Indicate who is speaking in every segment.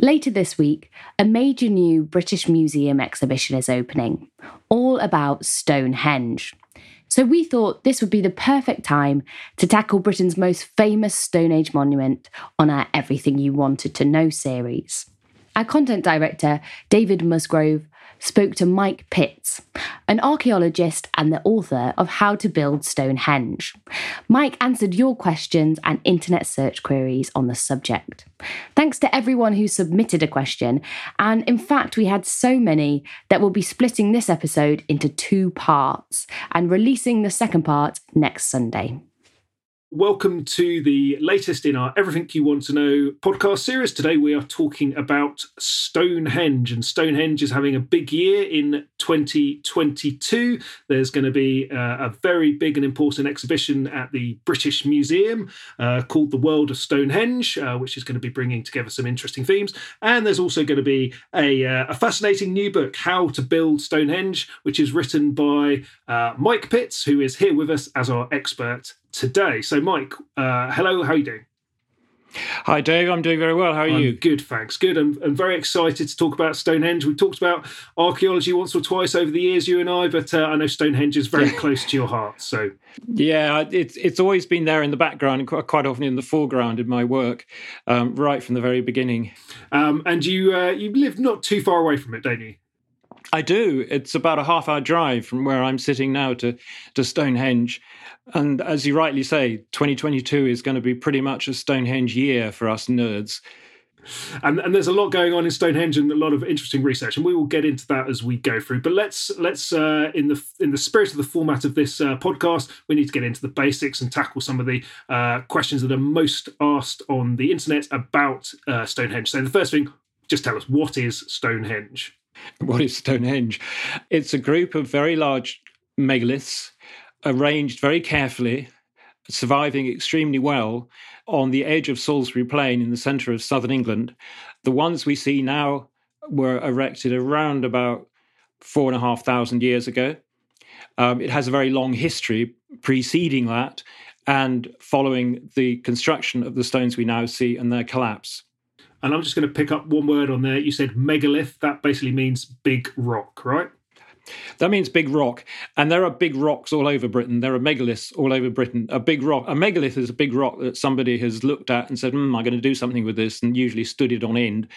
Speaker 1: Later this week, a major new British Museum exhibition is opening, all about Stonehenge. So we thought this would be the perfect time to tackle Britain's most famous Stone Age monument on our Everything You Wanted to Know series. Our content director, David Musgrove, spoke to Mike Pitts, an archaeologist and the author of How to Build Stonehenge. Mike answered your questions and internet search queries on the subject. Thanks to everyone who submitted a question, and in fact, we had so many that we'll be splitting this episode into two parts and releasing the second part next Sunday.
Speaker 2: Welcome to the latest in our Everything You Want to Know podcast series. Today we are talking about Stonehenge, and Stonehenge is having a big year in 2022. There's going to be uh, a very big and important exhibition at the British Museum uh, called The World of Stonehenge, uh, which is going to be bringing together some interesting themes. And there's also going to be a, uh, a fascinating new book, How to Build Stonehenge, which is written by uh, Mike Pitts, who is here with us as our expert today. So, Mike, uh, hello, how are you doing?
Speaker 3: Hi, Dave. I'm doing very well. How are
Speaker 2: I'm
Speaker 3: you?
Speaker 2: Good, thanks. Good. I'm, I'm, very excited to talk about Stonehenge. We've talked about archaeology once or twice over the years, you and I, but uh, I know Stonehenge is very close to your heart. So,
Speaker 3: yeah, it's it's always been there in the background and quite often in the foreground in my work, um, right from the very beginning.
Speaker 2: Um, and you uh, you live not too far away from it, don't you?
Speaker 3: I do. It's about a half hour drive from where I'm sitting now to, to Stonehenge. And as you rightly say, 2022 is going to be pretty much a Stonehenge year for us nerds.
Speaker 2: And, and, there's a lot going on in Stonehenge and a lot of interesting research, and we will get into that as we go through. But let's let's uh, in the in the spirit of the format of this uh, podcast, we need to get into the basics and tackle some of the uh, questions that are most asked on the internet about uh, Stonehenge. So the first thing, just tell us what is Stonehenge.
Speaker 3: What is Stonehenge? It's a group of very large megaliths arranged very carefully, surviving extremely well on the edge of Salisbury Plain in the centre of southern England. The ones we see now were erected around about four and a half thousand years ago. Um, it has a very long history preceding that and following the construction of the stones we now see and their collapse.
Speaker 2: And I'm just going to pick up one word on there. You said megalith. That basically means big rock, right?
Speaker 3: That means big rock. And there are big rocks all over Britain. There are megaliths all over Britain. A big rock, a megalith is a big rock that somebody has looked at and said, hmm, I'm going to do something with this, and usually stood it on end.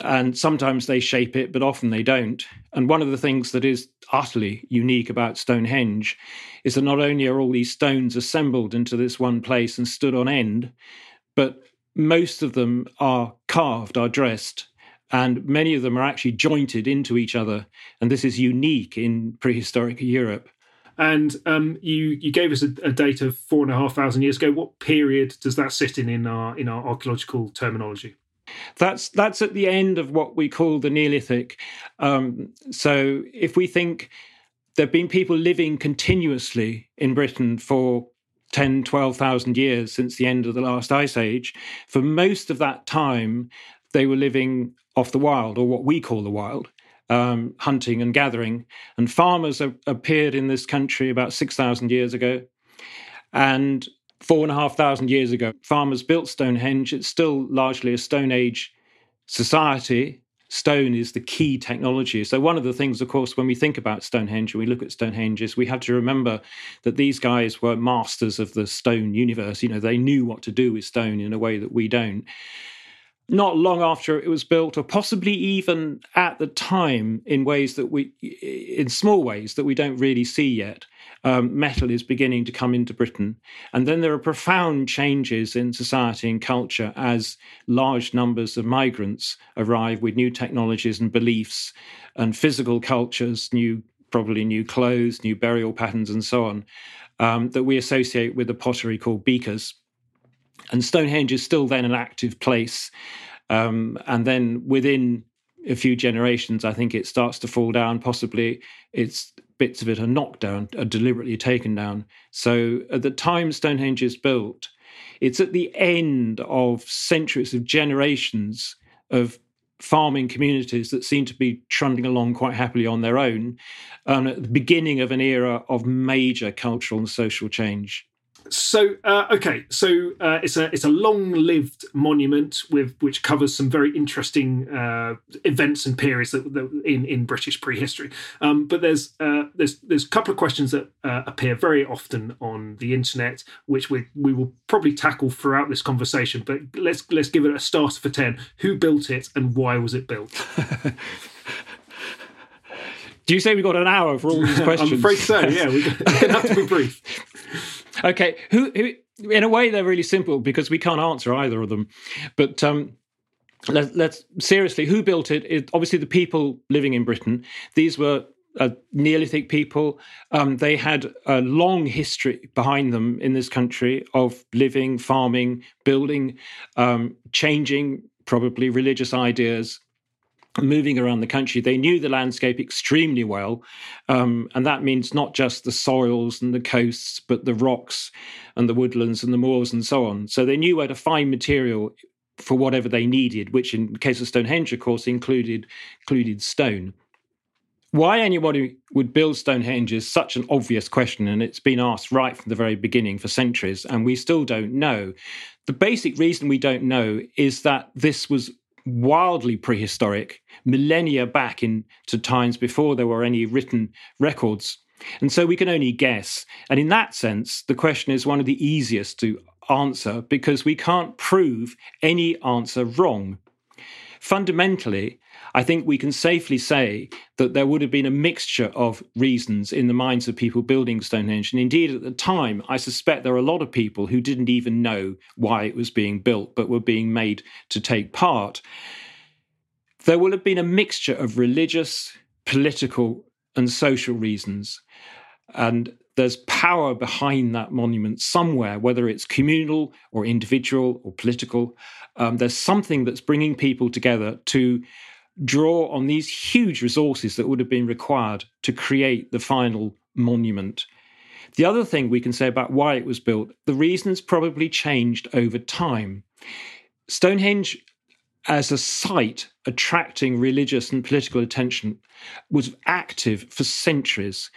Speaker 3: And sometimes they shape it, but often they don't. And one of the things that is utterly unique about Stonehenge is that not only are all these stones assembled into this one place and stood on end, but most of them are carved, are dressed, and many of them are actually jointed into each other. And this is unique in prehistoric Europe.
Speaker 2: And um, you you gave us a, a, date of four and a half thousand years ago. What period does that sit in in our in our archaeological terminology?
Speaker 3: That's that's at the end of what we call the Neolithic. Um, so if we think there have been people living continuously in Britain for 10, 12,000 years since the end of the last ice age, for most of that time, they were living off the wild, or what we call the wild, um, hunting and gathering. And farmers appeared in this country about 6,000 years ago. And four and a half thousand years ago, farmers built Stonehenge. It's still largely a Stone Age society, stone is the key technology. So, one of the things, of course, when we think about Stonehenge and we look at Stonehenge, is we have to remember that these guys were masters of the stone universe. You know, they knew what to do with stone in a way that we don't. Not long after it was built, or possibly even at the time, in ways that we, in small ways that we don't really see yet, um, metal is beginning to come into Britain. And then there are profound changes in society and culture as large numbers of migrants arrive with new technologies and beliefs and physical cultures, new, probably new clothes, new burial patterns, and so on, um, that we associate with the pottery called beakers. And Stonehenge is still then an active place. Um, and then within a few generations, I think it starts to fall down. Possibly it's bits of it are knocked down, are deliberately taken down. So at the time Stonehenge is built, it's at the end of centuries of generations of farming communities that seem to be trundling along quite happily on their own, and at the beginning of an era of major cultural and social change.
Speaker 2: So uh, okay, so uh, it's a it's a long-lived monument with which covers some very interesting uh, events and periods that, that in in British prehistory. Um, but there's uh, there's there's a couple of questions that uh, appear very often on the internet, which we we will probably tackle throughout this conversation. But let's let's give it a starter for ten. Who built it and why was it built?
Speaker 3: Do you say we got an hour for all these questions?
Speaker 2: I'm afraid so. Yeah, we're going to have to be brief.
Speaker 3: okay, who, who? In a way, they're really simple because we can't answer either of them. But um, let, us seriously, who built it? it? Obviously, the people living in Britain. These were uh, Neolithic people. Um, they had a long history behind them in this country of living, farming, building, um, changing probably religious ideas moving around the country. They knew the landscape extremely well. Um, and that means not just the soils and the coasts, but the rocks and the woodlands and the moors and so on. So they knew where to find material for whatever they needed, which in the case of Stonehenge, of course, included, included stone. Why anybody would build Stonehenge is such an obvious question, and it's been asked right from the very beginning for centuries, and we still don't know. The basic reason we don't know is that this was wildly prehistoric, millennia back into times before there were any written records. And so we can only guess. And in that sense, the question is one of the easiest to answer because we can't prove any answer wrong. Fundamentally, I think we can safely say that there would have been a mixture of reasons in the minds of people building Stonehenge. And indeed, at the time, I suspect there are a lot of people who didn't even know why it was being built, but were being made to take part. There will have been a mixture of religious, political, and social reasons. And there's power behind that monument somewhere, whether it's communal or individual or political. Um, there's something that's bringing people together to draw on these huge resources that would have been required to create the final monument. The other thing we can say about why it was built, the reasons probably changed over time. Stonehenge, as a site attracting religious and political attention, was active for centuries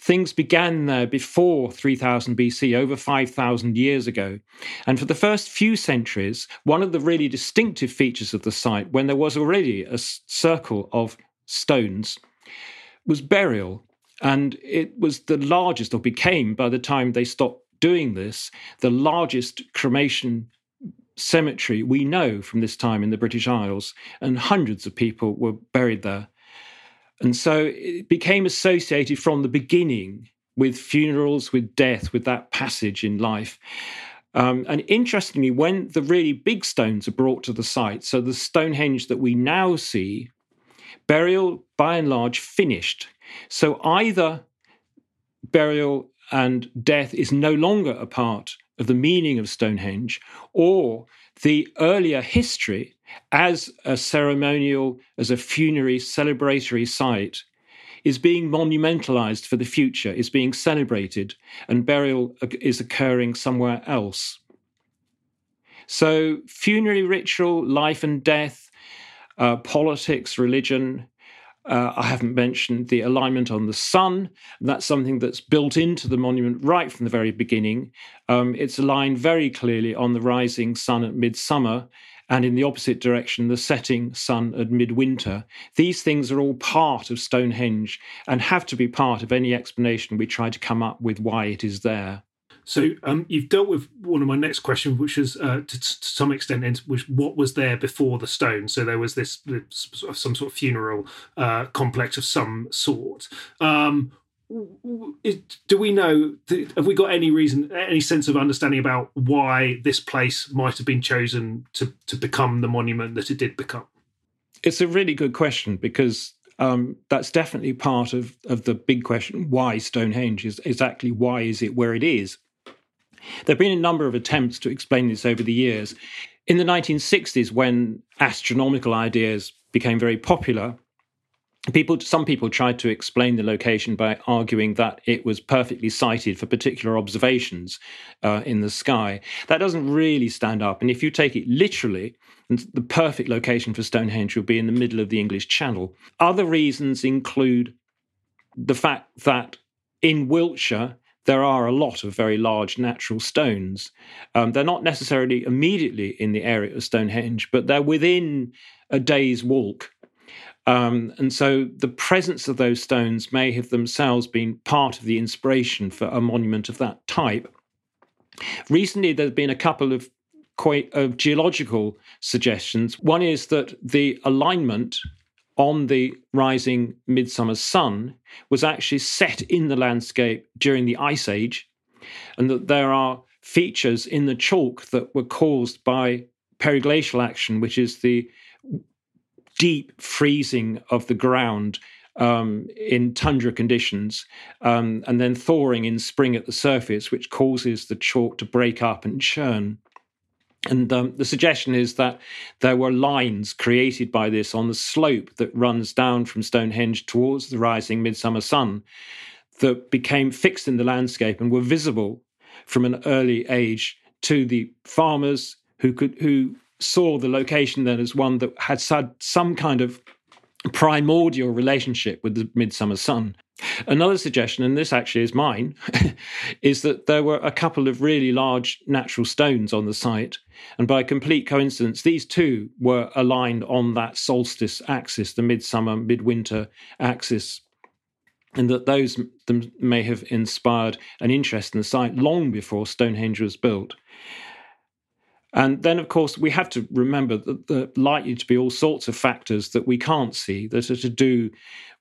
Speaker 3: things began there before 3000 BC, over 5,000 years ago. And for the first few centuries, one of the really distinctive features of the site, when there was already a circle of stones, was burial. And it was the largest, or became by the time they stopped doing this, the largest cremation cemetery we know from this time in the British Isles. And hundreds of people were buried there. And so it became associated from the beginning with funerals, with death, with that passage in life. Um, and interestingly, when the really big stones are brought to the site, so the Stonehenge that we now see, burial by and large finished. So either burial and death is no longer a part of the meaning of Stonehenge, or the earlier history as a ceremonial, as a funerary, celebratory site is being monumentalized for the future, is being celebrated, and burial is occurring somewhere else. So, funerary ritual, life and death, uh, politics, religion. Uh, I haven't mentioned the alignment on the sun. That's something that's built into the monument right from the very beginning. Um, it's aligned very clearly on the rising sun at midsummer and in the opposite direction, the setting sun at midwinter. These things are all part of Stonehenge and have to be part of any explanation we try to come up with why it is there.
Speaker 2: So um, you've dealt with one of my next questions, which is uh, to, to, some extent, which what was there before the stone. So there was this, some sort of funeral uh, complex of some sort. Um, do we know have we got any reason any sense of understanding about why this place might have been chosen to to become the monument that it did become?
Speaker 3: It's a really good question because um, that's definitely part of of the big question why stonehenge is exactly why is it where it is? There have been a number of attempts to explain this over the years. In the 1960s when astronomical ideas became very popular people some people tried to explain the location by arguing that it was perfectly sited for particular observations uh, in the sky that doesn't really stand up and if you take it literally the perfect location for stonehenge would be in the middle of the english channel other reasons include the fact that in wiltshire there are a lot of very large natural stones. Um, they're not necessarily immediately in the area of Stonehenge, but they're within a day's walk um, and so the presence of those stones may have themselves been part of the inspiration for a monument of that type. Recently, there's been a couple of quite of geological suggestions. One is that the alignment on the rising midsummer sun was actually set in the landscape during the Ice Age, and that there are features in the chalk that were caused by periglacial action, which is the deep freezing of the ground um, in tundra conditions, um, and then thawing in spring at the surface, which causes the chalk to break up and churn. And um, the suggestion is that there were lines created by this on the slope that runs down from Stonehenge towards the rising midsummer sun that became fixed in the landscape and were visible from an early age to the farmers who could who saw the location then as one that had had some kind of primordial relationship with the midsummer sun. Another suggestion, and this actually is mine, is that there were a couple of really large natural stones on the site. And by complete coincidence, these two were aligned on that solstice axis, the midsummer, midwinter axis. And that those may have inspired an interest in the site long before Stonehenge was built. And then, of course, we have to remember that there are likely to be all sorts of factors that we can't see that are to do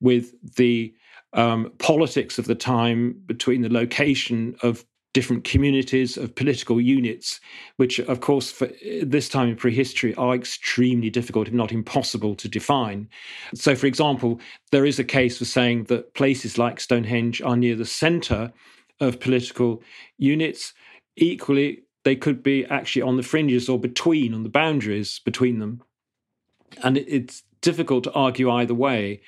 Speaker 3: with the um, politics of the time between the location of different communities of political units, which, of course, for this time in prehistory are extremely difficult, if not impossible, to define. So, for example, there is a case for saying that places like Stonehenge are near the center of political units. Equally, they could be actually on the fringes or between, on the boundaries between them. And it's difficult to argue either way.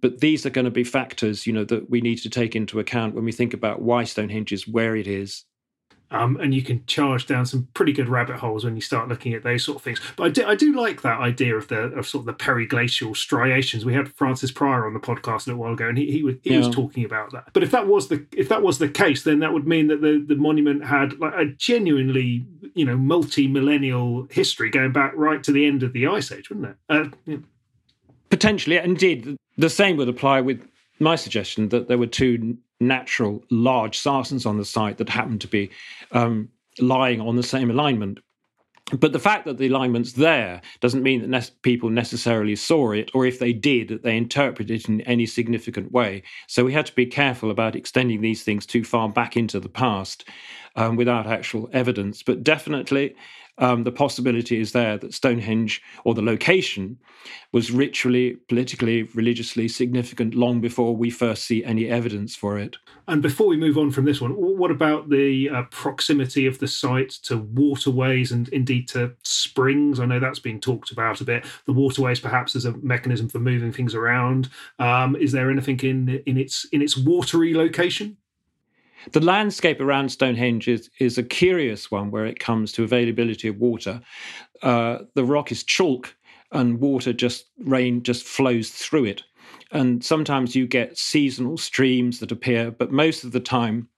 Speaker 3: But these are going to be factors, you know, that we need to take into account when we think about why Stonehenge is where it is
Speaker 2: um, and you can charge down some pretty good rabbit holes when you start looking at those sort of things. But I do, I do like that idea of the of sort of the periglacial striations. We had Francis Pryor on the podcast a little while ago, and he he, was, he yeah. was talking about that. But if that was the if that was the case, then that would mean that the the monument had like a genuinely you know multi millennial history going back right to the end of the Ice Age, wouldn't it? Uh, yeah.
Speaker 3: Potentially, indeed, the same would apply with my suggestion that there were two natural large sarsens on the site that happened to be um, lying on the same alignment. But the fact that the alignment's there doesn't mean that ne- people necessarily saw it, or if they did, that they interpreted it in any significant way. So we had to be careful about extending these things too far back into the past um, without actual evidence. But definitely, um, the possibility is there that Stonehenge or the location was ritually, politically, religiously significant long before we first see any evidence for it.
Speaker 2: And before we move on from this one, what about the uh, proximity of the site to waterways and indeed to springs? I know that's been talked about a bit. The waterways, perhaps, as a mechanism for moving things around. Um, is there anything in in its in its watery location?
Speaker 3: The landscape around Stonehenge is, is a curious one where it comes to availability of water. Uh, the rock is chalk, and water just rain just flows through it. And sometimes you get seasonal streams that appear, but most of the time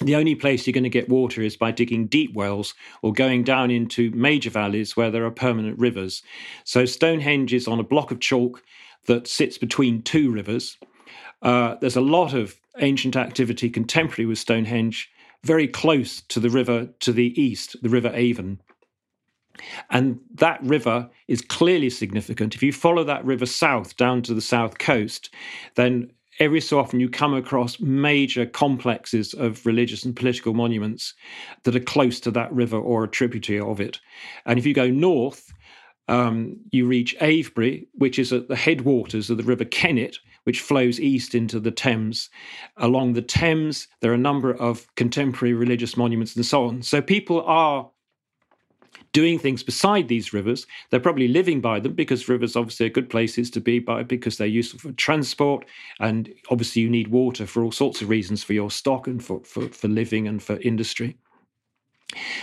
Speaker 3: the only place you're going to get water is by digging deep wells or going down into major valleys where there are permanent rivers. So Stonehenge is on a block of chalk that sits between two rivers. Uh, there's a lot of ancient activity contemporary with Stonehenge, very close to the river to the east, the River Avon. And that river is clearly significant. If you follow that river south down to the south coast, then every so often you come across major complexes of religious and political monuments that are close to that river or a tributary of it. And if you go north, um, you reach Avebury, which is at the headwaters of the River Kennet, which flows east into the Thames. Along the Thames, there are a number of contemporary religious monuments and so on. So people are doing things beside these rivers. They're probably living by them because rivers obviously are good places to be by because they're useful for transport. And obviously, you need water for all sorts of reasons for your stock and for, for, for living and for industry.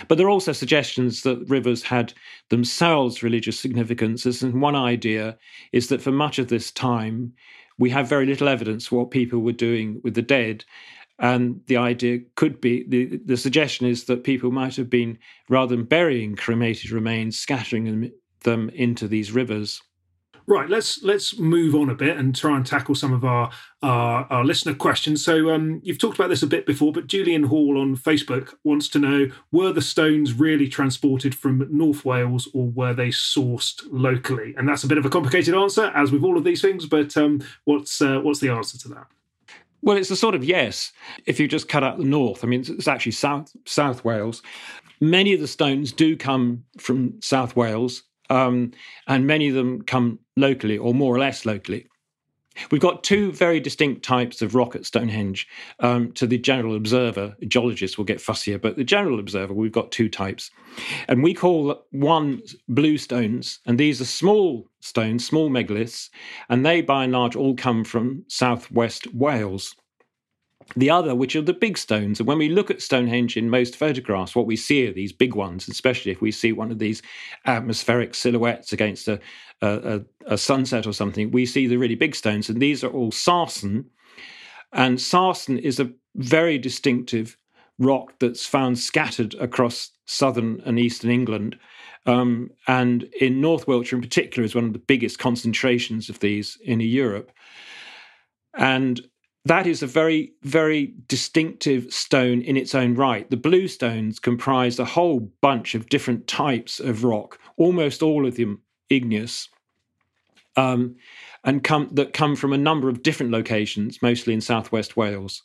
Speaker 3: But there are also suggestions that rivers had themselves religious significances. And one idea is that for much of this time, we have very little evidence what people were doing with the dead. And the idea could be the, the suggestion is that people might have been, rather than burying cremated remains, scattering them, them into these rivers.
Speaker 2: Right, let's let's move on a bit and try and tackle some of our our, our listener questions. So um, you've talked about this a bit before, but Julian Hall on Facebook wants to know: Were the stones really transported from North Wales, or were they sourced locally? And that's a bit of a complicated answer, as with all of these things. But um, what's uh, what's the answer to that?
Speaker 3: Well, it's a sort of yes. If you just cut out the north, I mean, it's actually South South Wales. Many of the stones do come from South Wales, um, and many of them come locally or more or less locally. We've got two very distinct types of rock at Stonehenge. Um, to the general observer, geologists will get fussier, but the general observer, we've got two types. And we call one blue stones, and these are small stones, small megaliths, and they by and large all come from southwest Wales the other, which are the big stones. And when we look at Stonehenge in most photographs, what we see are these big ones, especially if we see one of these atmospheric silhouettes against a, a, a sunset or something, we see the really big stones. And these are all sarsen. And sarsen is a very distinctive rock that's found scattered across southern and eastern England. Um, and in North Wiltshire, in particular, is one of the biggest concentrations of these in Europe. And that is a very, very distinctive stone in its own right. The blue stones comprise a whole bunch of different types of rock, almost all of them igneous, um, and come, that come from a number of different locations, mostly in southwest Wales.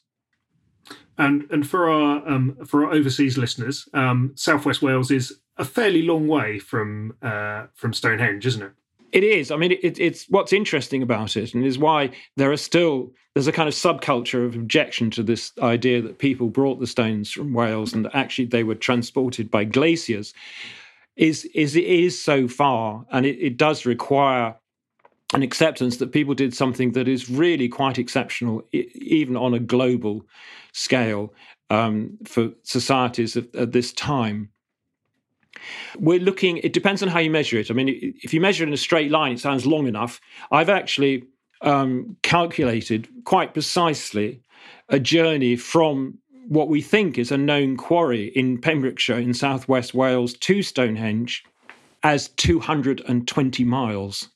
Speaker 2: And and for our um, for our overseas listeners, um, southwest Wales is a fairly long way from uh, from Stonehenge, isn't it?
Speaker 3: It is. I mean, it, it's what's interesting about it, and is why there are still there's a kind of subculture of objection to this idea that people brought the stones from Wales and actually they were transported by glaciers. Is is it is so far, and it, it does require an acceptance that people did something that is really quite exceptional, even on a global scale, um, for societies at, at this time. We're looking, it depends on how you measure it. I mean, if you measure it in a straight line, it sounds long enough. I've actually um, calculated quite precisely a journey from what we think is a known quarry in Pembrokeshire in southwest Wales to Stonehenge as 220 miles.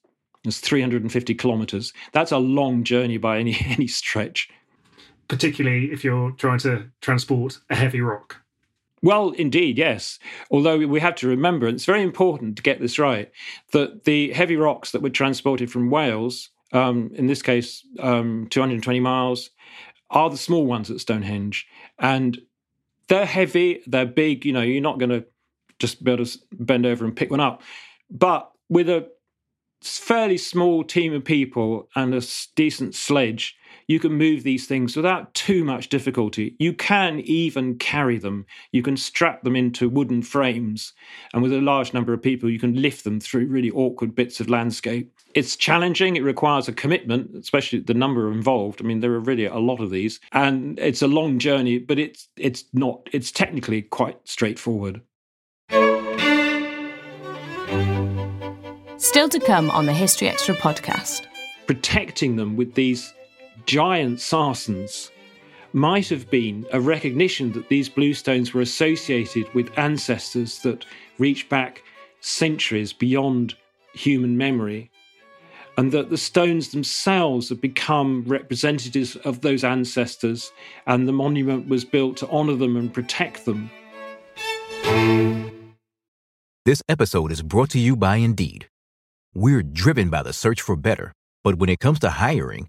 Speaker 3: It's 350 kilometres. That's a long journey by any any stretch.
Speaker 2: Particularly if you're trying to transport a heavy rock.
Speaker 3: Well, indeed, yes. Although we have to remember, it's very important to get this right, that the heavy rocks that were transported from Wales, um, in this case, um, 220 miles, are the small ones at Stonehenge. And they're heavy, they're big, you know, you're not going to just be able to bend over and pick one up. But with a fairly small team of people and a decent sledge, you can move these things without too much difficulty. You can even carry them. You can strap them into wooden frames. And with a large number of people, you can lift them through really awkward bits of landscape. It's challenging. It requires a commitment, especially the number involved. I mean, there are really a lot of these. And it's a long journey, but it's it's not, it's technically quite straightforward.
Speaker 1: Still to come on the History Extra podcast.
Speaker 3: Protecting them with these giant sarsens might have been a recognition that these bluestones were associated with ancestors that reach back centuries beyond human memory, and that the stones themselves have become representatives of those ancestors, and the monument was built to honor them and protect them.
Speaker 4: This episode is brought to you by Indeed. We're driven by the search for better, but when it comes to hiring,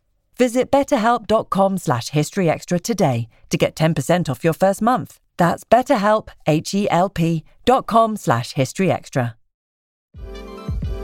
Speaker 5: Visit betterhelp.com slash historyextra today to get 10% off your first month. That's betterhelp, H-E-L-P dot com slash historyextra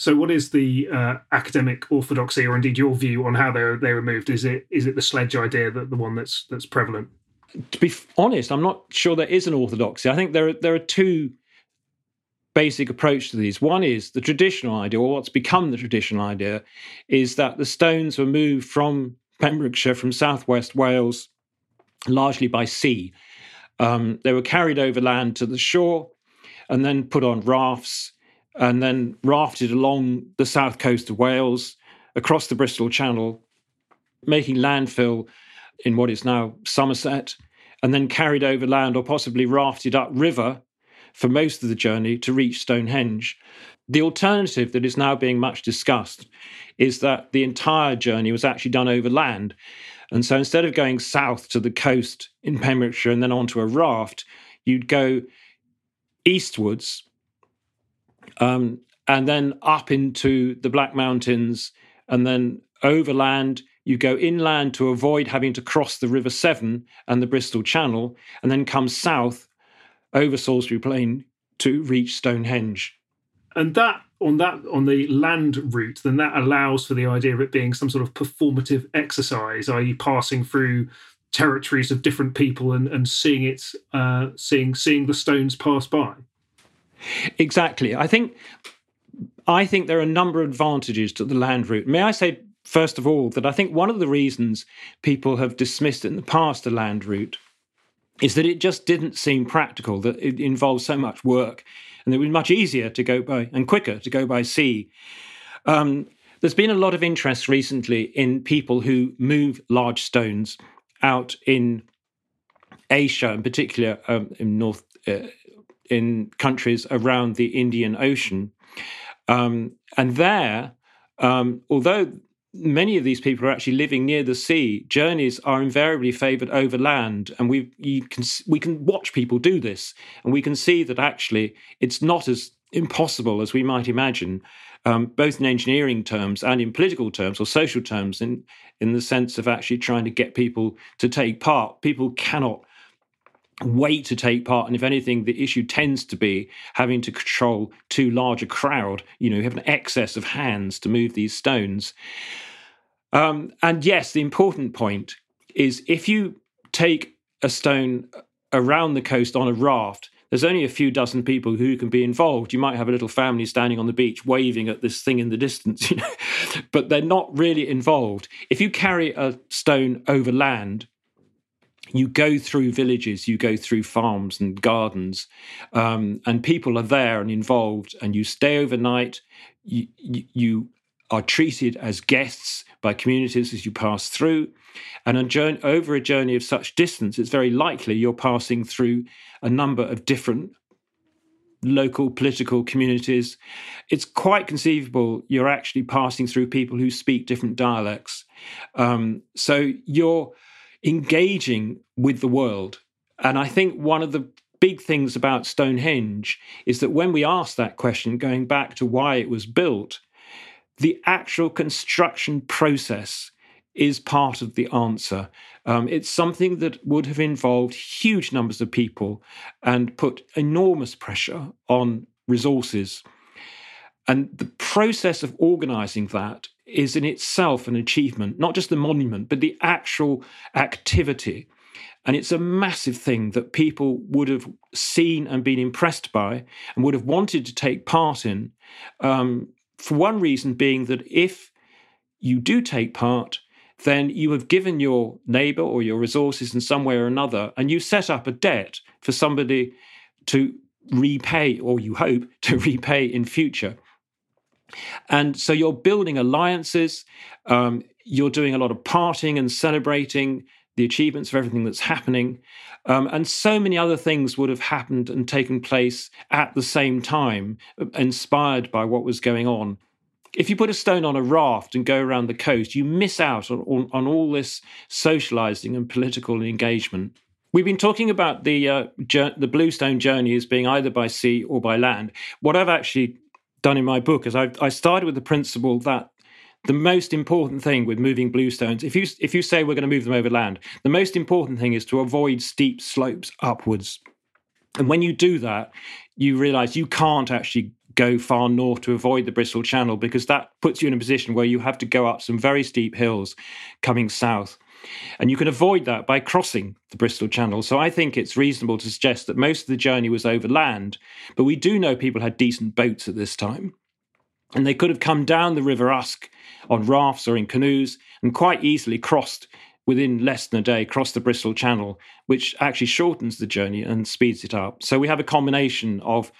Speaker 2: So, what is the uh, academic orthodoxy, or indeed your view on how they they were moved? Is it is it the sledge idea that the one that's that's prevalent?
Speaker 3: To be honest, I'm not sure there is an orthodoxy. I think there are, there are two basic approach to these. One is the traditional idea, or what's become the traditional idea, is that the stones were moved from Pembrokeshire, from southwest Wales, largely by sea. Um, they were carried overland to the shore and then put on rafts and then rafted along the south coast of Wales, across the Bristol Channel, making landfill in what is now Somerset, and then carried overland or possibly rafted upriver for most of the journey to reach Stonehenge. The alternative that is now being much discussed is that the entire journey was actually done over land. And so instead of going south to the coast in Pembrokeshire and then onto a raft, you'd go eastwards um, and then up into the Black Mountains, and then overland. You go inland to avoid having to cross the River Severn and the Bristol Channel, and then come south over Salisbury Plain to reach Stonehenge.
Speaker 2: And that on that on the land route, then that allows for the idea of it being some sort of performative exercise, i.e., passing through territories of different people and, and seeing it, uh, seeing seeing the stones pass by.
Speaker 3: Exactly. I think I think there are a number of advantages to the land route. May I say first of all that I think one of the reasons people have dismissed in the past the land route is that it just didn't seem practical, that it involved so much work, and it was much easier to go by and quicker to go by sea. Um, there's been a lot of interest recently in people who move large stones out in Asia, in particular um, in North uh, in countries around the Indian Ocean. Um, and there, um, although many of these people are actually living near the sea, journeys are invariably favoured over land, and we can we can watch people do this, and we can see that actually it's not as impossible as we might imagine, um, both in engineering terms and in political terms or social terms, in in the sense of actually trying to get people to take part. People cannot wait to take part. And if anything, the issue tends to be having to control too large a crowd. You know, you have an excess of hands to move these stones. Um, and yes, the important point is if you take a stone around the coast on a raft, there's only a few dozen people who can be involved. You might have a little family standing on the beach waving at this thing in the distance, you know, but they're not really involved. If you carry a stone over land, you go through villages, you go through farms and gardens, um, and people are there and involved, and you stay overnight. You, you, are treated as guests by communities as you pass through. And a journey, over a journey of such distance, it's very likely you're passing through a number of different local political communities. It's quite conceivable you're actually passing through people who speak different dialects. Um, so you're engaging with the world. And I think one of the big things about Stonehenge is that when we ask that question, going back to why it was built, the actual construction process is part of the answer. Um, it's something that would have involved huge numbers of people and put enormous pressure on resources. And the process of organizing that is in itself an achievement, not just the monument, but the actual activity. And it's a massive thing that people would have seen and been impressed by and would have wanted to take part in. Um, for one reason being that if you do take part, then you have given your neighbor or your resources in some way or another, and you set up a debt for somebody to repay, or you hope to repay in future. And so you're building alliances, um, you're doing a lot of partying and celebrating the achievements of everything that's happening. Um, and so many other things would have happened and taken place at the same time, inspired by what was going on. If you put a stone on a raft and go around the coast, you miss out on, on, on all this socializing and political engagement. We've been talking about the uh, the Bluestone journey as being either by sea or by land. What I've actually done in my book is I, I started with the principle that the most important thing with moving bluestones, if you if you say we're going to move them over land, the most important thing is to avoid steep slopes upwards. And when you do that, you realize you can't actually go far north to avoid the Bristol Channel because that puts you in a position where you have to go up some very steep hills coming south. And you can avoid that by crossing the Bristol Channel. So I think it's reasonable to suggest that most of the journey was over land, but we do know people had decent boats at this time. And they could have come down the River Usk on rafts or in canoes and quite easily crossed within less than a day, crossed the Bristol Channel, which actually shortens the journey and speeds it up. So we have a combination of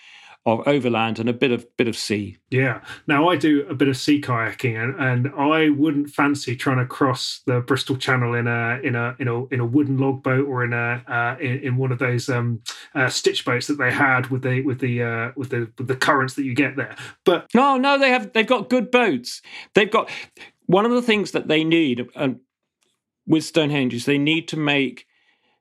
Speaker 3: of overland and a bit of bit of sea.
Speaker 2: Yeah. Now I do a bit of sea kayaking, and, and I wouldn't fancy trying to cross the Bristol Channel in a in a in a in a wooden log boat or in a uh, in, in, one of those um, uh, stitch boats that they had with the with the uh, with the with the currents that you get there. But
Speaker 3: no, no, they have they've got good boats. They've got one of the things that they need. Um, with Stonehenge is they need to make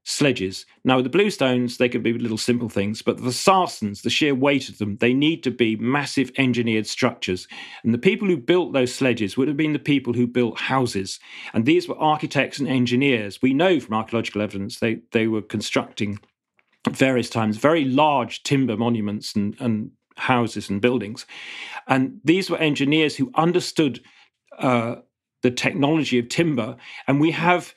Speaker 3: sledges. Now, with the Bluestones, they can be little simple things, but the Sarsens, the sheer weight of them, they need to be massive engineered structures. And the people who built those sledges would have been the people who built houses. And these were architects and engineers. We know from archaeological evidence they, they were constructing at various times very large timber monuments and, and houses and buildings. And these were engineers who understood uh, the technology of timber. And we have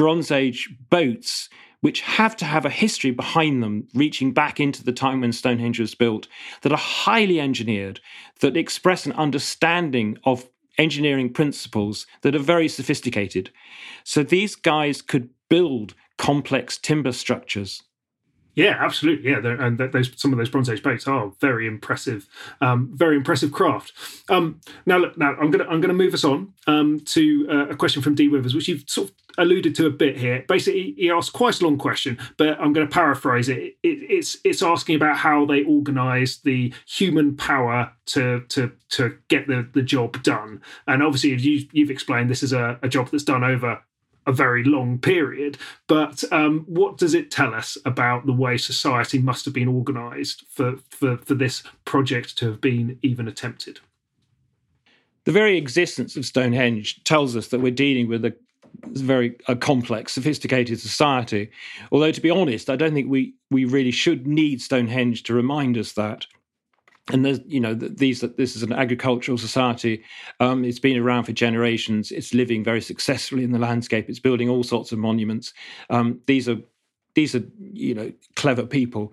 Speaker 3: Bronze Age boats, which have to have a history behind them, reaching back into the time when Stonehenge was built, that are highly engineered, that express an understanding of engineering principles that are very sophisticated. So these guys could build complex timber structures
Speaker 2: yeah, absolutely. Yeah, and those some of those Bronze Age boats are very impressive, um, very impressive craft. Um, now, look, now I'm gonna I'm gonna move us on um, to uh, a question from D Withers, which you've sort of alluded to a bit here. Basically, he asked quite a long question, but I'm going to paraphrase it. it. It's it's asking about how they organise the human power to to to get the the job done. And obviously, you, you've explained this is a, a job that's done over a very long period. But um, what does it tell us about the way society must have been organised for, for, for this project to have been even attempted?
Speaker 3: The very existence of Stonehenge tells us that we're dealing with a very a complex, sophisticated society. Although, to be honest, I don't think we we really should need Stonehenge to remind us that. And there's, you know, these this is an agricultural society. Um, it's been around for generations. It's living very successfully in the landscape. It's building all sorts of monuments. Um, these are these are you know clever people.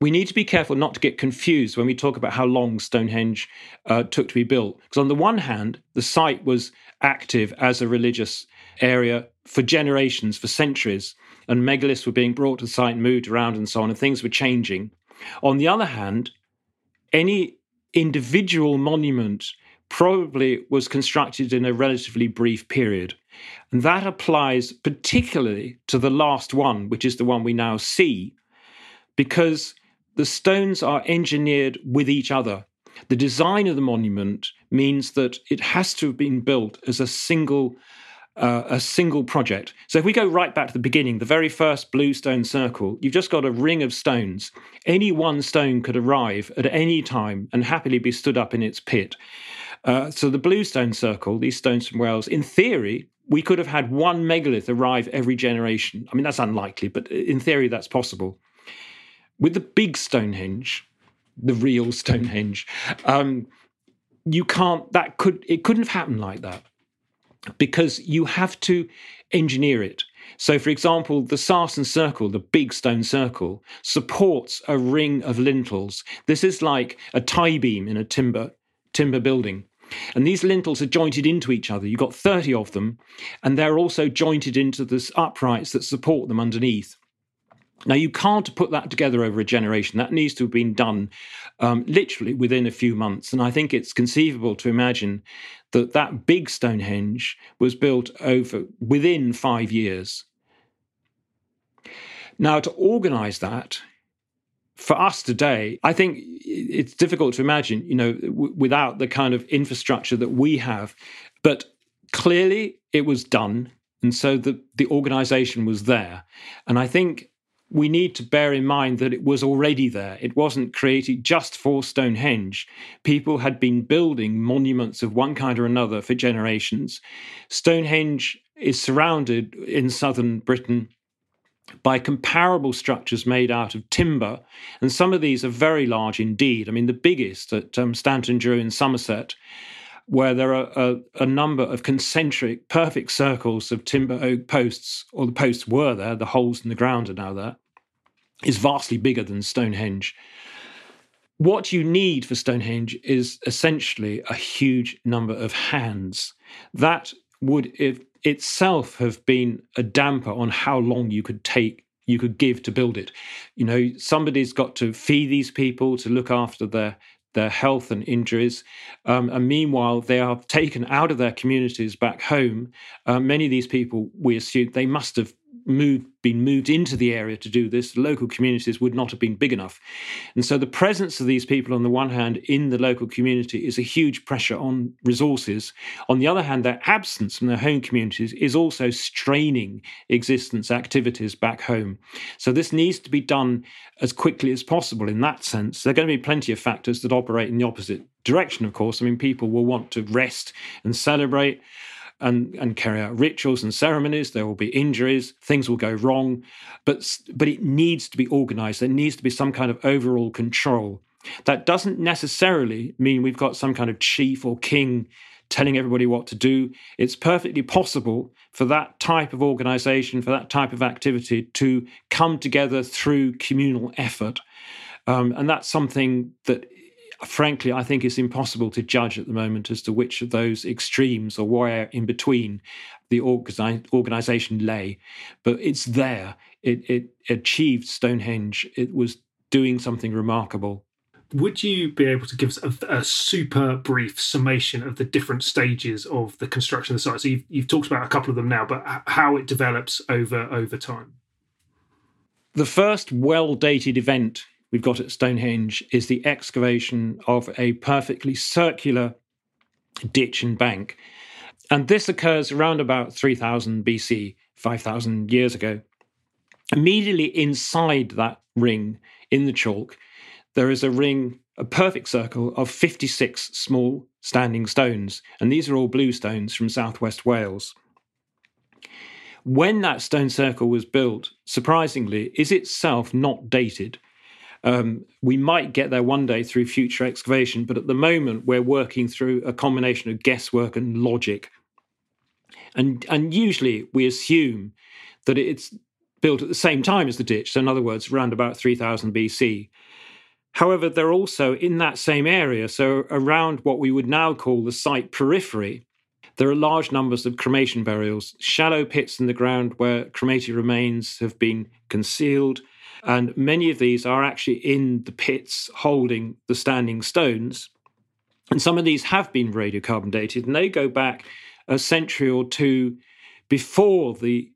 Speaker 3: We need to be careful not to get confused when we talk about how long Stonehenge uh, took to be built. Because on the one hand, the site was active as a religious area for generations, for centuries, and megaliths were being brought to the site and moved around and so on, and things were changing. On the other hand, any individual monument probably was constructed in a relatively brief period. And that applies particularly to the last one, which is the one we now see, because the stones are engineered with each other. The design of the monument means that it has to have been built as a single uh, a single project. So if we go right back to the beginning, the very first blue stone circle, you've just got a ring of stones. Any one stone could arrive at any time and happily be stood up in its pit. Uh, so the blue stone circle, these stones from Wales, in theory, we could have had one megalith arrive every generation. I mean, that's unlikely, but in theory, that's possible with the big Stonehenge, the real Stonehenge, um, you can't. That could it couldn't have happened like that because you have to engineer it. So, for example, the Sarsen Circle, the big stone circle, supports a ring of lintels. This is like a tie beam in a timber timber building. And these lintels are jointed into each other. You've got 30 of them, and they're also jointed into the uprights that support them underneath. Now, you can't put that together over a generation. That needs to have been done um, literally within a few months. And I think it's conceivable to imagine that that big Stonehenge was built over within five years. Now, to organize that, for us today, I think it's difficult to imagine, you know, w- without the kind of infrastructure that we have. But clearly, it was done, and so the the organization was there. And I think we need to bear in mind that it was already there. It wasn't created just for Stonehenge. People had been building monuments of one kind or another for generations. Stonehenge is surrounded in southern Britain by comparable structures made out of timber, and some of these are very large indeed. I mean, the biggest at um, Stanton Drew in Somerset where there are a, a, number of concentric, perfect circles of timber oak posts, or the posts were there, the holes in the ground are now there, is vastly bigger than Stonehenge. What you need for Stonehenge is essentially a huge number of hands. That would it, itself have been a damper on how long you could take you could give to build it. You know, somebody's got to feed these people, to look after their their health and injuries. Um, and meanwhile, they are taken out of their communities back home. Uh, many of these people, we assume, they must have moved, been moved into the area to do this, local communities would not have been big enough. And so the presence of these people, on the one hand, in the local community is a huge pressure on resources. On the other hand, their absence from their home communities is also straining existence activities back home. So this needs to be done as quickly as possible in that sense. There are going to be plenty of factors that operate in the opposite direction, of course. I mean, people will want to rest and celebrate and, and carry out rituals and ceremonies. There will be injuries, things will go wrong, but, but it needs to be organized. There needs to be some kind of overall control. That doesn't necessarily mean we've got some kind of chief or king telling everybody what to do. It's perfectly possible for that type of organization, for that type of activity to come together through communal effort. Um, and that's something that frankly, I think it's impossible to judge at the moment as to which of those extremes or where in between the organization lay. But it's there. It, it achieved Stonehenge. It was doing something remarkable.
Speaker 2: Would you be able to give us a, a, super brief summation of the different stages of the construction of the site? So you've, you've talked about a couple of them now, but how it develops over over time.
Speaker 3: The first well dated event we've got at Stonehenge is the excavation of a perfectly circular ditch and bank. And this occurs around about 3000 BC, 5000 years ago. Immediately inside that ring in the chalk, there is a ring, a perfect circle of 56 small standing stones. And these are all blue stones from southwest Wales. when that stone circle was built, surprisingly, is itself not dated. Um, we might get there one day through future excavation, but at the moment we're working through a combination of guesswork and logic. And, and usually we assume that it's built at the same time as the ditch, so in other words, around about 3000 BC. However, they're also in that same area, so around what we would now call the site periphery, there are large numbers of cremation burials, shallow pits in the ground where cremated remains have been concealed, and many of these are actually in the pits holding the standing stones. And some of these have been radiocarbon dated, and they go back a century or two before the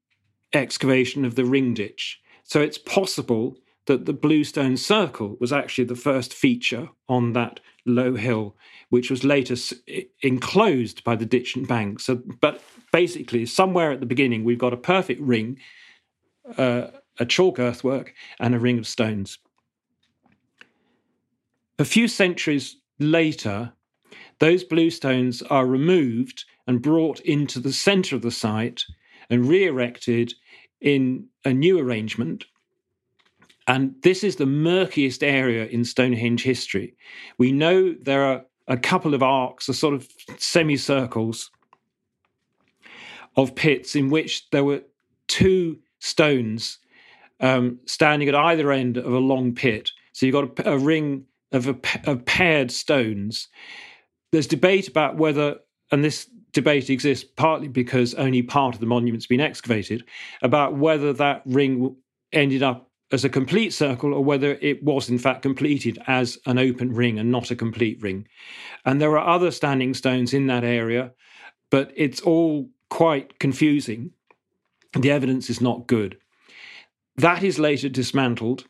Speaker 3: excavation of the ring ditch. So it's possible that the Bluestone Circle was actually the first feature on that low hill, which was later enclosed by the ditch and bank. So, but basically, somewhere at the beginning, we've got a perfect ring, uh, a chalk earthwork, and a ring of stones. A few centuries later, those bluestones are removed and brought into the center of the site and re erected in a new arrangement. And this is the murkiest area in Stonehenge history. We know there are a couple of arcs, a sort of semicircles of pits in which there were two stones um, standing at either end of a long pit. So you've got a, a ring of, a, of paired stones. There's debate about whether, and this debate exists partly because only part of the monument's been excavated, about whether that ring ended up as a complete circle or whether it was in fact completed as an open ring and not a complete ring. And there are other standing stones in that area, but it's all quite confusing. The evidence is not good. That is later dismantled.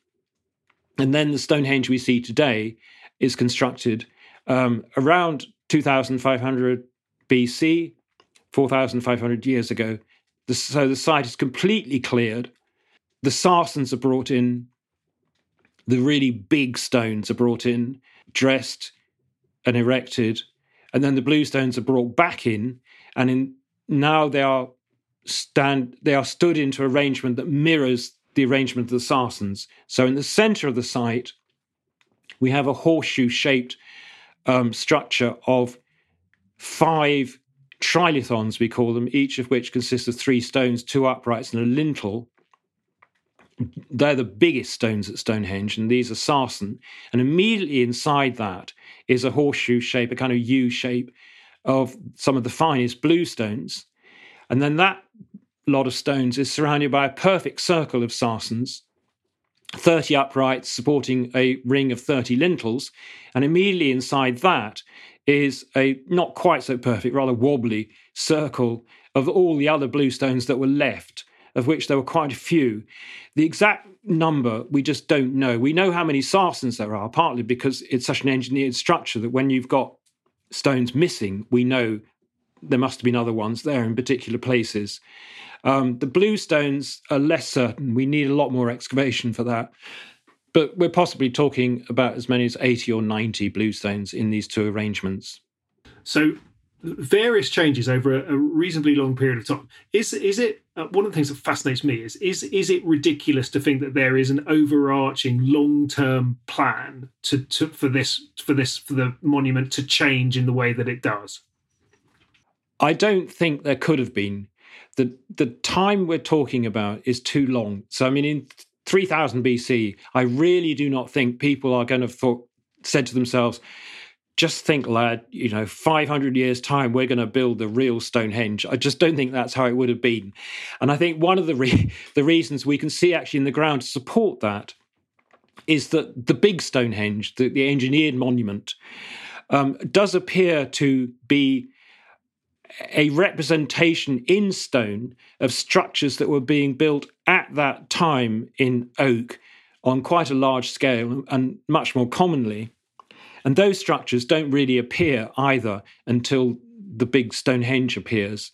Speaker 3: And then the Stonehenge we see today is constructed um, around 2500 BC, 4,500 years ago. The, so the site is completely cleared. The Sarsens are brought in. The really big stones are brought in, dressed and erected. And then the blue stones are brought back in. And in, now they are stand they are stood into arrangement that mirrors the arrangement of the Sarsens. So in the center of the site, we have a horseshoe shaped um, structure of five trilithons, we call them, each of which consists of three stones, two uprights, and a lintel. They're the biggest stones at Stonehenge, and these are sarsen. And immediately inside that is a horseshoe shape, a kind of U shape of some of the finest blue stones. And then that lot of stones is surrounded by a perfect circle of sarsens, 30 uprights supporting a ring of 30 lintels. And immediately inside that is a not quite so perfect, rather wobbly circle of all the other bluestones that were left, of which there were quite a few. The exact number we just don't know. We know how many sarsens there are, partly because it's such an engineered structure that when you've got stones missing, we know there must have been other ones there in particular places. Um, the bluestones are less certain. We need a lot more excavation for that. But we're possibly talking about as many as 80 or 90 bluestones in these two arrangements.
Speaker 2: So various changes over a, a, reasonably long period of time. Is is it uh, one of the things that fascinates me is is is it ridiculous to think that there is an overarching long term plan to, to for this for this for the monument to change in the way that it does?
Speaker 3: I don't think there could have been. The the time we're talking about is too long. So I mean in 3000 BC, I really do not think people are going to thought, said to themselves, just think, lad, you know, 500 years' time, we're going to build the real Stonehenge. I just don't think that's how it would have been. And I think one of the, re- the reasons we can see actually in the ground to support that is that the big Stonehenge, the, the engineered monument, um, does appear to be a representation in stone of structures that were being built at that time in oak on quite a large scale and much more commonly. And those structures don't really appear either until the big Stonehenge appears.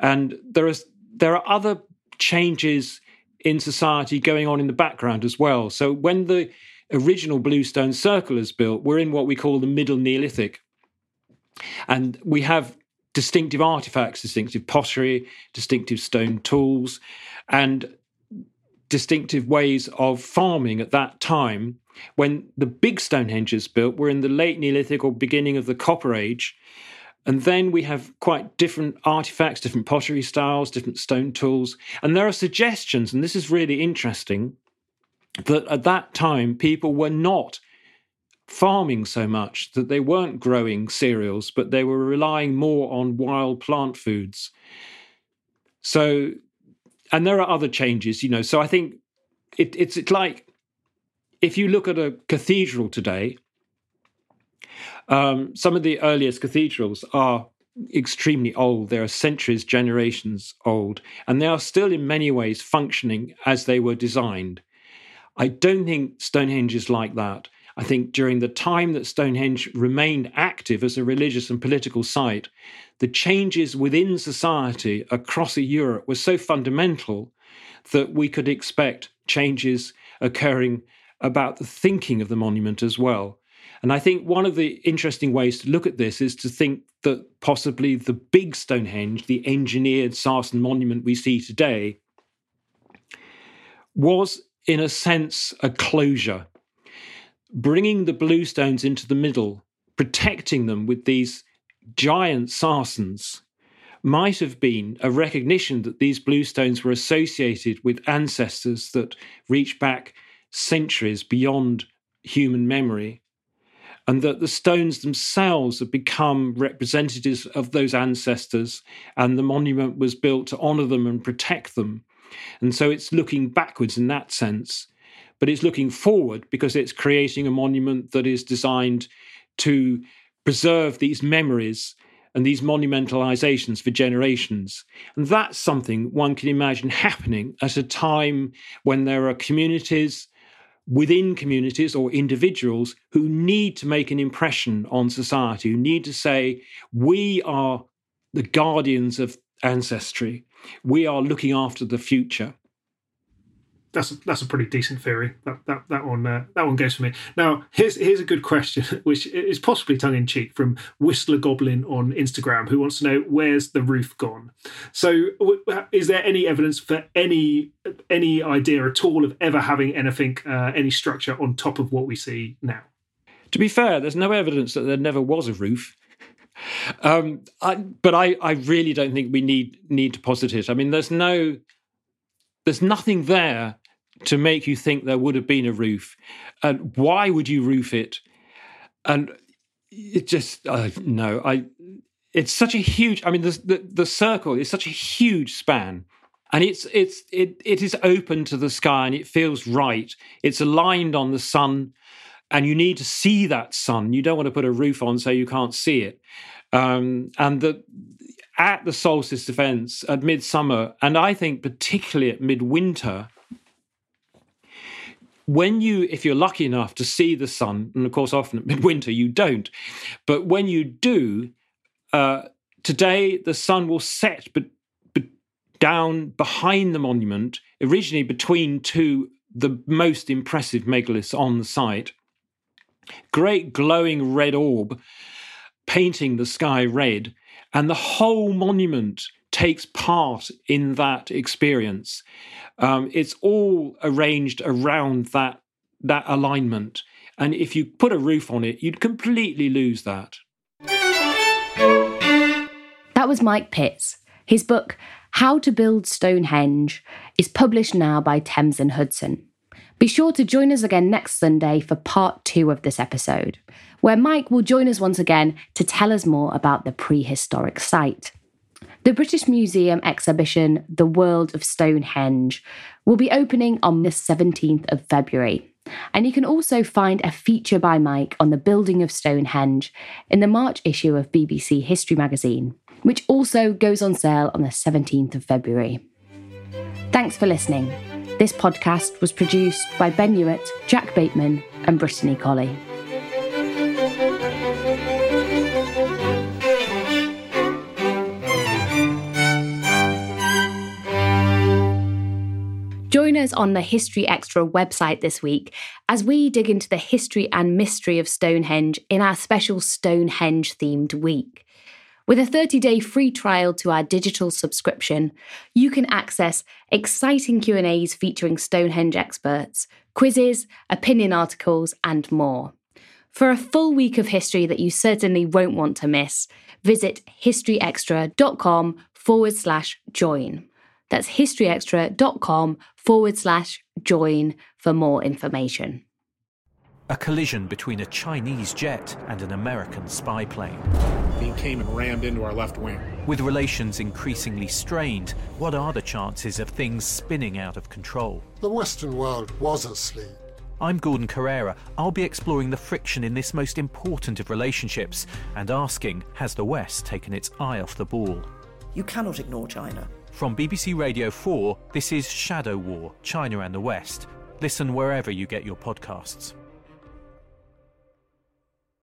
Speaker 3: And there is there are other changes in society going on in the background as well. So when the original Bluestone Circle is built, we're in what we call the Middle Neolithic. And we have distinctive artifacts, distinctive pottery, distinctive stone tools, and distinctive ways of farming at that time when the big Stonehenges built were in the late Neolithic or beginning of the Copper Age. And then we have quite different artifacts, different pottery styles, different stone tools. And there are suggestions, and this is really interesting, that at that time people were not farming so much, that they weren't growing cereals, but they were relying more on wild plant foods. So, and there are other changes, you know. So I think it, it's, it's like if you look at a cathedral today, um, some of the earliest cathedrals are extremely old. They are centuries, generations old, and they are still in many ways functioning as they were designed. I don't think Stonehenge is like that. I think during the time that Stonehenge remained active as a religious and political site, the changes within society across Europe were so fundamental that we could expect changes occurring about the thinking of the monument as well. And I think one of the interesting ways to look at this is to think that possibly the big Stonehenge, the engineered Sarsen monument we see today, was in a sense a closure, bringing the bluestones into the middle, protecting them with these giant sarsens. Might have been a recognition that these bluestones were associated with ancestors that reach back centuries beyond human memory, and that the stones themselves have become representatives of those ancestors, and the monument was built to honor them and protect them. And so it's looking backwards in that sense, but it's looking forward because it's creating a monument that is designed to preserve these memories and these monumentalizations for generations. And that's something one can imagine happening at a time when there are communities within communities or individuals who need to make an impression on society, who need to say, we are the guardians of ancestry, we are looking after the future.
Speaker 2: That's a, that's a pretty decent theory. That that that one uh, that one goes for me. Now here's here's a good question, which is possibly tongue in cheek from Whistler Goblin on Instagram, who wants to know where's the roof gone. So, is there any evidence for any any idea at all of ever having anything uh, any structure on top of what we see now?
Speaker 3: To be fair, there's no evidence that there never was a roof. Um, I, but I, I really don't think we need need to posit it. I mean, there's no, there's nothing there to make you think there would have been a roof. And why would you roof it? And it just uh, no, I. It's such a huge. I mean, the, the the circle is such a huge span, and it's it's it it is open to the sky, and it feels right. It's aligned on the sun, and you need to see that sun. You don't want to put a roof on so you can't see it. Um, and the at the solstice events at midsummer, and I think particularly at midwinter, when you, if you're lucky enough to see the sun, and of course often midwinter you don't, but when you do, uh, today the sun will set but down behind the monument, originally between two the most impressive megaliths on the site. Great glowing red orb painting the sky red, and the whole monument takes part in that experience. Um, it's all arranged around that that alignment, and if you put a roof on it, you'd completely lose that.
Speaker 1: That was Mike Pitts. His book, How to Build Stonehenge, is published now by Thames and Hudson. Be sure to join us again next Sunday for part two of this episode, where Mike will join us once again to tell us more about the prehistoric site. The British Museum exhibition, The World of Stonehenge, will be opening on the 17th of February. And you can also find a feature by Mike on the building of Stonehenge in the March issue of BBC History magazine, which also goes on sale on the 17th of February. Thanks for listening. This podcast was produced by Ben Hewitt, Jack Bateman, and Brittany Colley. On the History Extra website this week as we dig into the history and mystery of Stonehenge in our special Stonehenge themed week. With a 30 day free trial to our digital subscription, you can access exciting Q&As featuring Stonehenge experts, quizzes, opinion articles, and more. For a full week of history that you certainly won't want to miss, visit historyextra.com forward slash join. That's historyextra.com forward slash join for more information.
Speaker 6: A collision between a Chinese jet and an American spy plane.
Speaker 7: He came and rammed into our left wing.
Speaker 6: With relations increasingly strained, what are the chances of things spinning out of control?
Speaker 8: The Western world was asleep.
Speaker 6: I'm Gordon Corera. I'll be exploring the friction in this most important of relationships and asking Has the West taken its eye off the ball?
Speaker 9: You cannot ignore China.
Speaker 6: From BBC Radio 4, this is Shadow War China and the West. Listen wherever you get your podcasts.